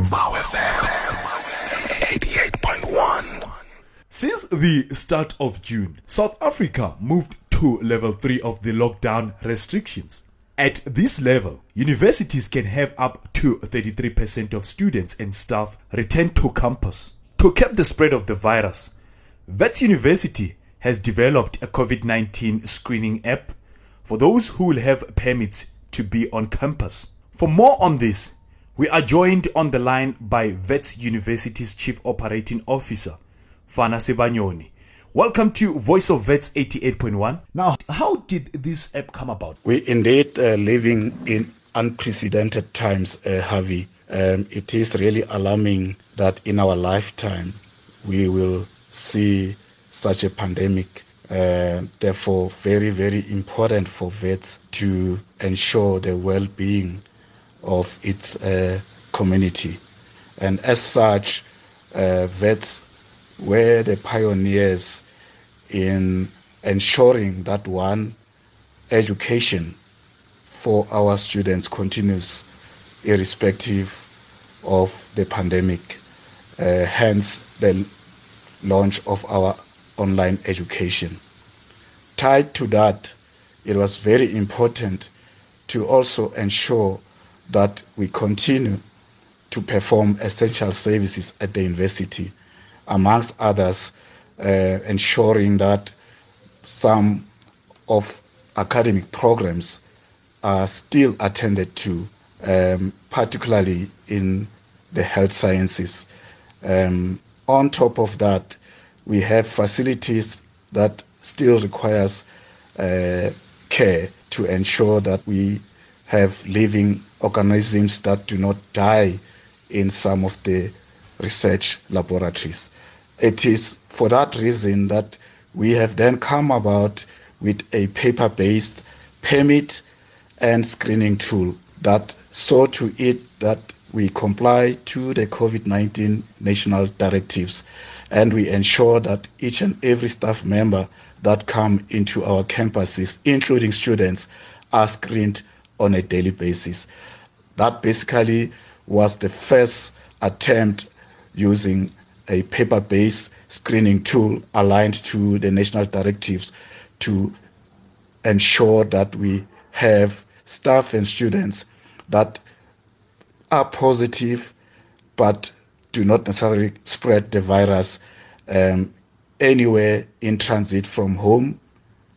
Vow FM 88.1. Since the start of June, South Africa moved to level 3 of the lockdown restrictions. At this level, universities can have up to 33% of students and staff return to campus. To cap the spread of the virus, Wits University has developed a COVID 19 screening app for those who will have permits to be on campus. For more on this, we are joined on the line by Wits University's Chief Operating Officer, Fana Sibanyoni. Welcome to Voice of Wits 88.1. Now, how did this app come about? We indeed uh, living in unprecedented times, uh, Havey. Um, it is really alarming that in our lifetime we will see such a pandemic. Uh, therefore, very, very important for Wits to ensure the well-being of its uh, community. And as such, uh, Wits were the pioneers in ensuring that one, education for our students continues irrespective of the pandemic. Uh, hence, the launch of our online education. Tied to that, it was very important to also ensure that we continue to perform essential services at the university, amongst others, uh, ensuring that some of academic programs are still attended to, um, particularly in the health sciences. Um, on top of that, we have facilities that still requires uh, care to ensure that we have living organisms that do not die in some of the research laboratories. It is for that reason that we have then come about with a paper-based permit and screening tool that saw to it that we comply to the COVID-19 national directives and we ensure that each and every staff member that come into our campuses, including students, are screened on a daily basis. That basically was the first attempt using a paper-based screening tool aligned to the national directives to ensure that we have staff and students that are positive but do not necessarily spread the virus um, anywhere in transit from home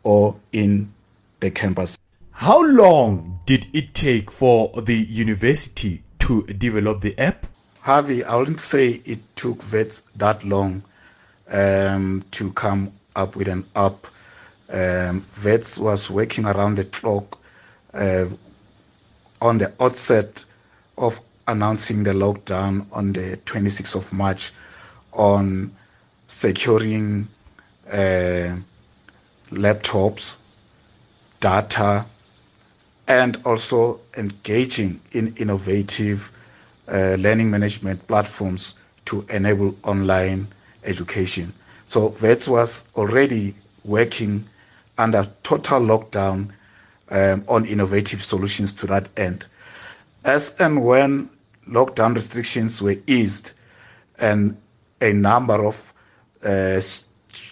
or in the campus. How long did it take for the university to develop the app? Havey, I wouldn't say it took Wits that long um, to come up with an app. Um, Wits was working around the clock uh, on the outset of announcing the lockdown on the 26th of March on securing uh, laptops, data, and also engaging in innovative uh, learning management platforms to enable online education. So Wits was already working under total lockdown um, on innovative solutions to that end. As and when lockdown restrictions were eased and a number of uh,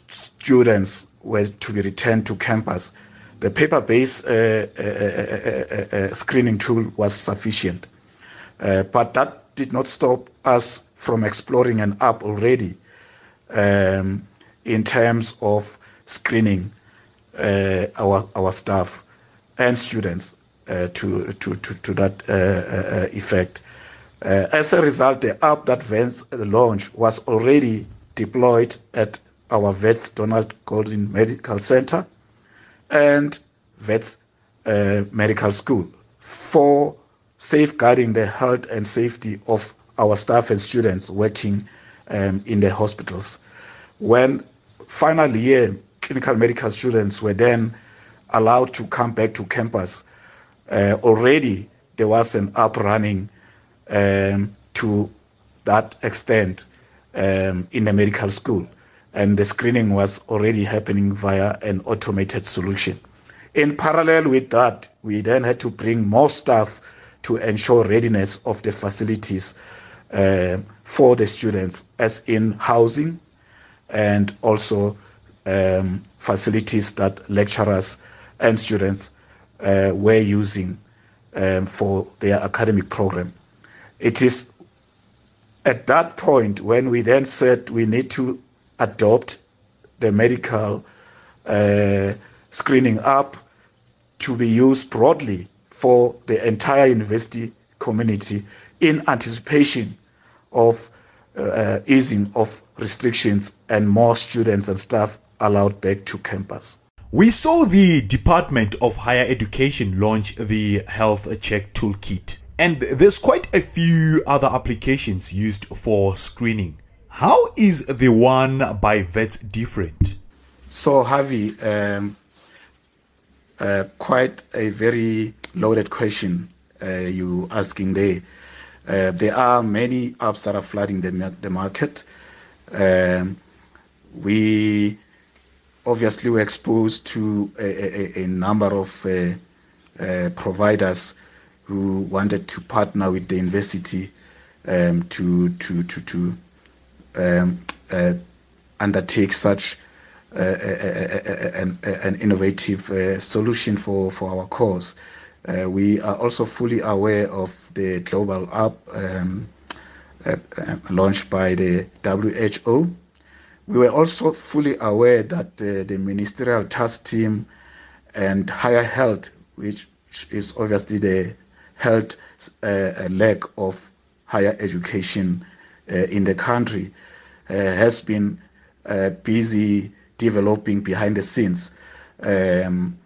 students were to be returned to campus, the paper-based uh uh uh, uh, uh, uh, screening tool was sufficient. but that did not stop us from exploring an app already um, in terms of screening our our staff and students to, to, to, to that effect. as a result, the app that Wits launched was already deployed at our Wits Donald Gordon Medical Center and Wits uh, Medical School for safeguarding the health and safety of our staff and students working um, in the hospitals. When final year clinical medical students were then allowed to come back to campus, uh, already there was an up running um, to that extent um, in the medical school and the screening was already happening via an automated solution. In parallel with that, we then had to bring more staff to ensure readiness of the facilities uh, for the students, as in housing and also um, facilities that lecturers and students uh, were using um, for their academic program. It is at that point when we then said we need to adopt the medical uh, screening app to be used broadly for the entire university community in anticipation of uh, easing of restrictions and more students and staff allowed back to campus. We saw the Department of Higher Education launch the Health Check Toolkit, and there's quite a few other applications used for screening. How is the one by Wits different? So, Havey, um, uh, quite a very loaded question uh, you asking there. Uh, there are many apps that are flooding the, the market. Um, we obviously were exposed to a, a, a number of uh, uh, providers who wanted to partner with the university um, to to to to um, uh, undertake such uh, an, an, innovative uh, solution for, for our cause. Uh, we are also fully aware of the global app um, launched by the WHO. We were also fully aware that the ministerial task team and higher health, which is obviously the health uh, leg of higher education uh, in the country, uh, has been busy developing behind the scenes. Um,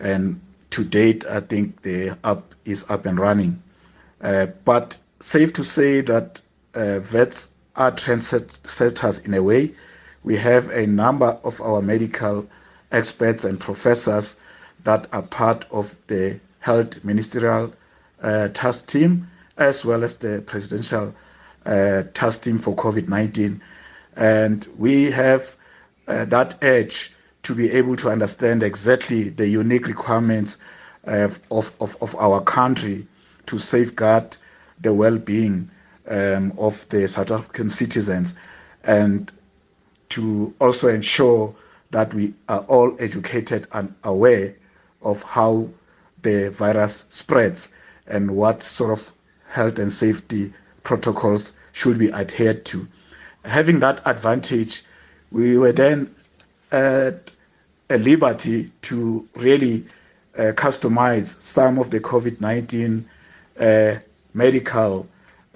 and to date, I think the app is up and running. Uh, but safe to say that uh, Wits are trendsetters in a way. We have a number of our medical experts and professors that are part of the health ministerial uh, task team, as well as the presidential uh, team for COVID 19. And we have uh, that edge to be able to understand exactly the unique requirements uh, of, of, of our country to safeguard the well-being um, of the South African citizens and to also ensure that we are all educated and aware of how the virus spreads and what sort of health and safety protocols should be adhered to. Having that advantage we were then at a liberty to really uh, customize some of the COVID 19 uh, medical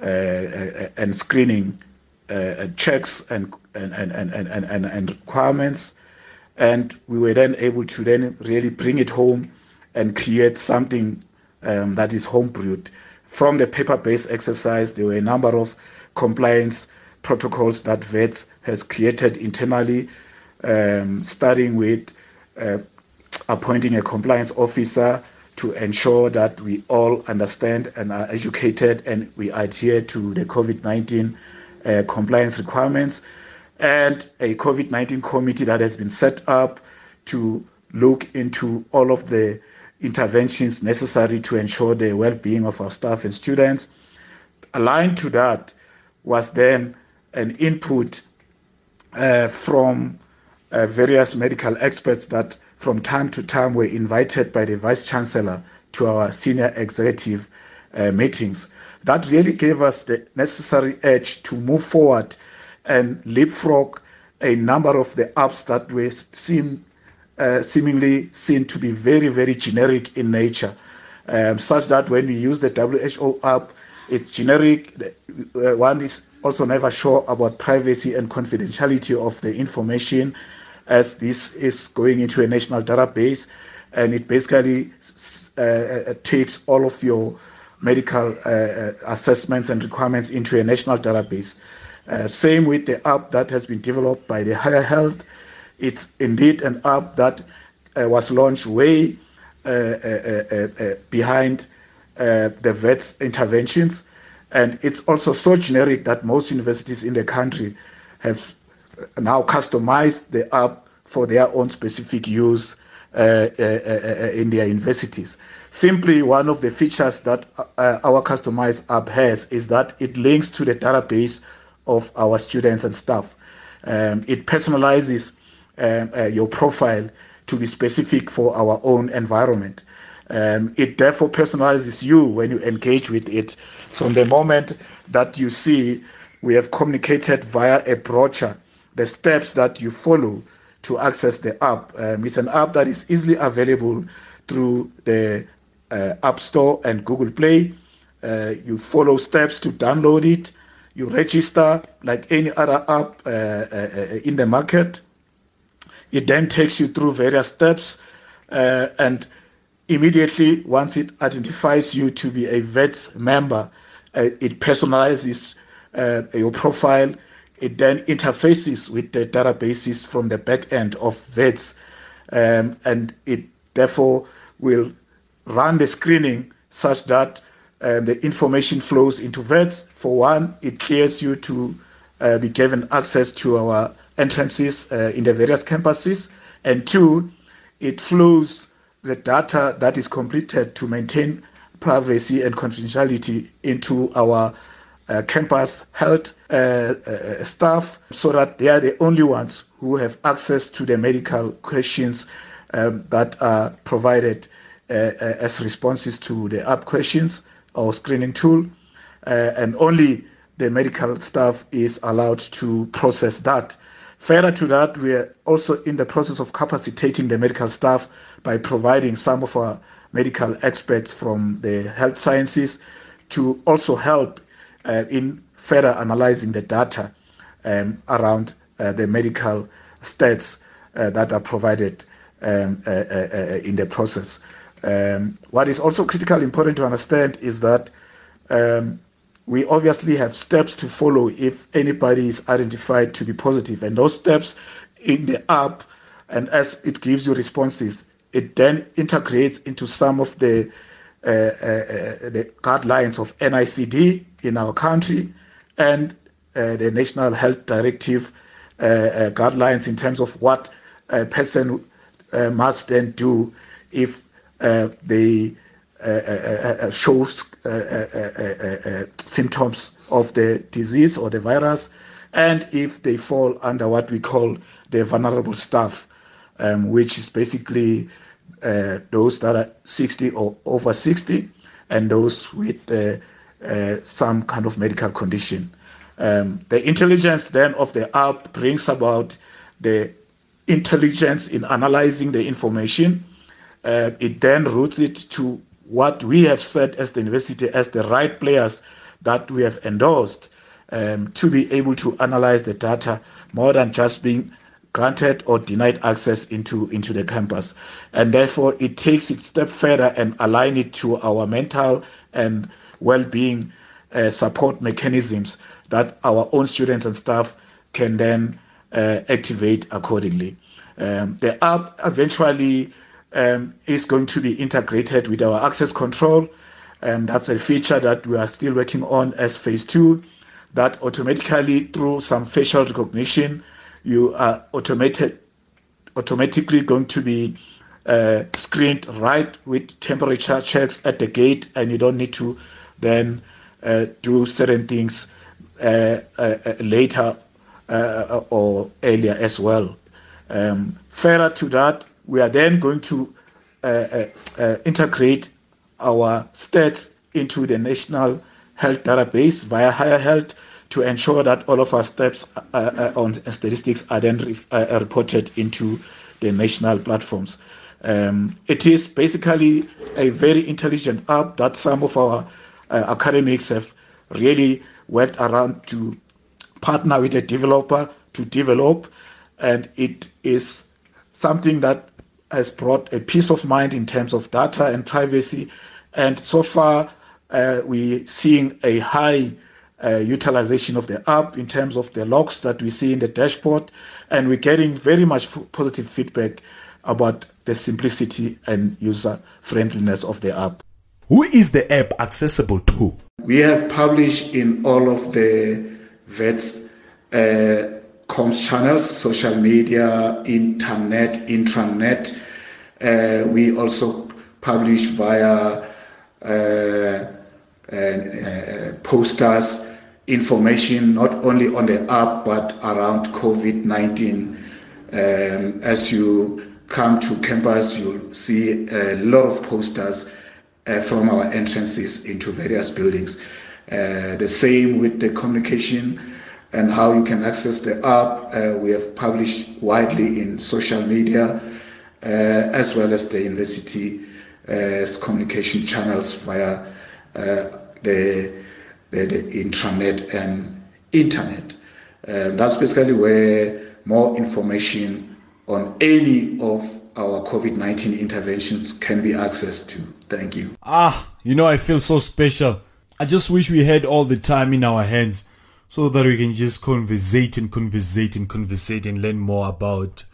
uh, uh and screening uh, checks and and, and, and, and, and, and requirements. And we were then able to then really bring it home and create something um, that is homebrewed. From the paper-based exercise, there were a number of compliance protocols that Wits has created internally, um, starting with uh, appointing a compliance officer to ensure that we all understand and are educated and we adhere to the COVID 19 uh, compliance requirements, and a COVID 19 committee that has been set up to look into all of the interventions necessary to ensure the well being of our staff and students. Aligned to that was then an input uh, from uh, various medical experts that from time to time were invited by the vice chancellor to our senior executive uh, meetings. That really gave us the necessary edge to move forward and leapfrog a number of the apps that were seem, uh, seemingly seen to be very, very generic in nature, um, such that when we use the WHO app, it's generic. Uh, one is also never sure about privacy and confidentiality of the information as this is going into a national database and it basically uh, uh, takes all of your medical uh, assessments and requirements into a national database. Same with the app that has been developed by the Higher Health. It's indeed an app that uh, was launched way behind the Wits' interventions and it's also so generic that most universities in the country have now customized the app for their own specific use uh, uh, uh, in their universities. Simply, one of the features that our customized app has is that it links to the database of our students and staff. Um, it personalizes your profile to be specific for our own environment. Um, it therefore personalizes you when you engage with it from the moment that you see we have communicated via a brochure the steps that you follow to access the app. Um, it's an app that is easily available through the uh, App Store and Google Play. Uh, you follow steps to download it. You register like any other app uh, uh, uh in the market. It then takes you through various steps, uh, and immediately once it identifies you to be a Wits member, it personalizes your profile it then interfaces with the databases from the back end of Wits, um, and it therefore will run the screening such that um, the information flows into Wits. For one, it clears you to uh, be given access to our entrances uh, in the various campuses, and two, it flows the data that is completed to maintain privacy and confidentiality into our uh, campus health uh, uh, staff so that they are the only ones who have access to the medical questions um, that are provided as responses to the app questions or screening tool. and only the medical staff is allowed to process that. Further to that, we are also in the process of capacitating the medical staff by providing some of our medical experts from the health sciences to also help uh, in further analyzing the data um, around uh, the medical stats uh, that are provided um, uh, uh, uh, in the process. Um, what is also critically important to understand is that um, we obviously have steps to follow if anybody is identified to be positive, and those steps in the app, and as it gives you responses, it then integrates into some of the uh, uh, uh, the guidelines of NICD in our country and the National Health Directive guidelines in terms of what a person must then do if they shows symptoms of the disease or the virus, and if they fall under what we call the vulnerable staff, um, which is basically uh, those that are 60 or over 60, and those with uh, uh, some kind of medical condition. Um, the intelligence then of the app brings about the intelligence in analyzing the information. Uh, it then routes it to what we have said as the university as the right players that we have endorsed um, to be able to analyze the data more than just being granted or denied access into, into the campus. And therefore, it takes it step further and align it to our mental and well-being uh, support mechanisms that our own students and staff can then uh, activate accordingly. Um, the app eventually um, is going to be integrated with our access control, and that's a feature that we are still working on as phase two, that automatically through some facial recognition you are automated automatically going to be uh, screened right with temperature checks at the gate, and you don't need to then uh, do certain things uh, uh, uh later uh, or earlier as well. Um, further to that, we are then going to integrate our stats into the national health database via Higher Health to ensure that all of our steps uh, uh, on statistics are then re- uh, reported into the national platforms. Um, it is basically a very intelligent app that some of our uh, academics have really worked around to partner with a developer to develop, and it is something that has brought a peace of mind in terms of data and privacy. And so far, uh, we're seeing a high uh, utilization of the app in terms of the logs that we see in the dashboard. And we're getting very much f- positive feedback about the simplicity and user friendliness of the app. Who is the app accessible to? We have published in all of the Wits uh, comms channels, social media, internet, intranet, Uh, we also publish via posters, information not only on the app but around COVID 19. Um, as you come to campus, you'll see a lot of posters uh, from our entrances into various buildings. Uh, the same with the communication and how you can access the app. Uh, we have published widely in social media uh, as well as the university communication channels via the, the, the, intranet and internet. that's basically where more information on any of our COVID 19 interventions can be accessed to. Thank you. Ah, you know, I feel so special. I just wish we had all the time in our hands so that we can just conversate and conversate and conversate and learn more about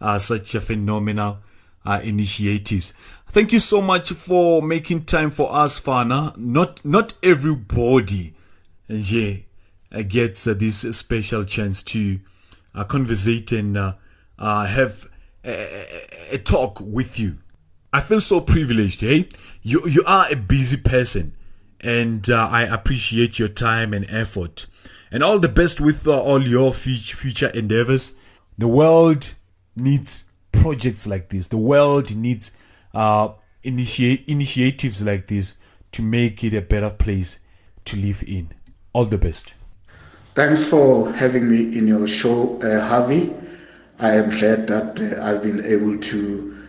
uh, such a phenomenal uh, initiatives. Thank you so much for making time for us, Fana. Not not everybody, yeah, uh, gets uh, this special chance to uh, conversate and uh, uh, have a, a, talk with you. I feel so privileged. Hey, you you are a busy person, and uh, I appreciate your time and effort. And all the best with all your future endeavors. The world needs projects like this. The world needs uh, initiate initiatives like this to make it a better place to live in. All the best. Thanks for having me in your show, uh, Havey. I am glad that uh, I've been able to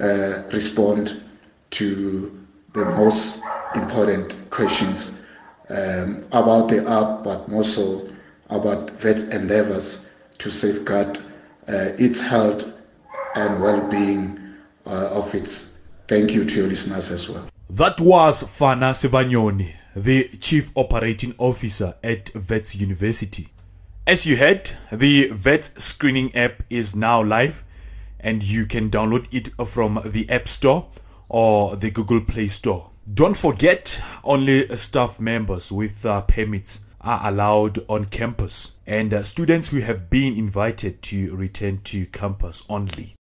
uh, respond to the most important questions um, about the app, but more so about Wits' endeavors to safeguard uh, its health and well-being uh, of its. Thank you to your listeners as well. That was Fana Sibanyoni the Chief Operating Officer at Wits University. As you heard, the VET screening app is now live and you can download it from the App Store or the Google Play Store. Don't forget, only staff members with uh, permits are allowed on campus and uh, students who have been invited to return to campus only.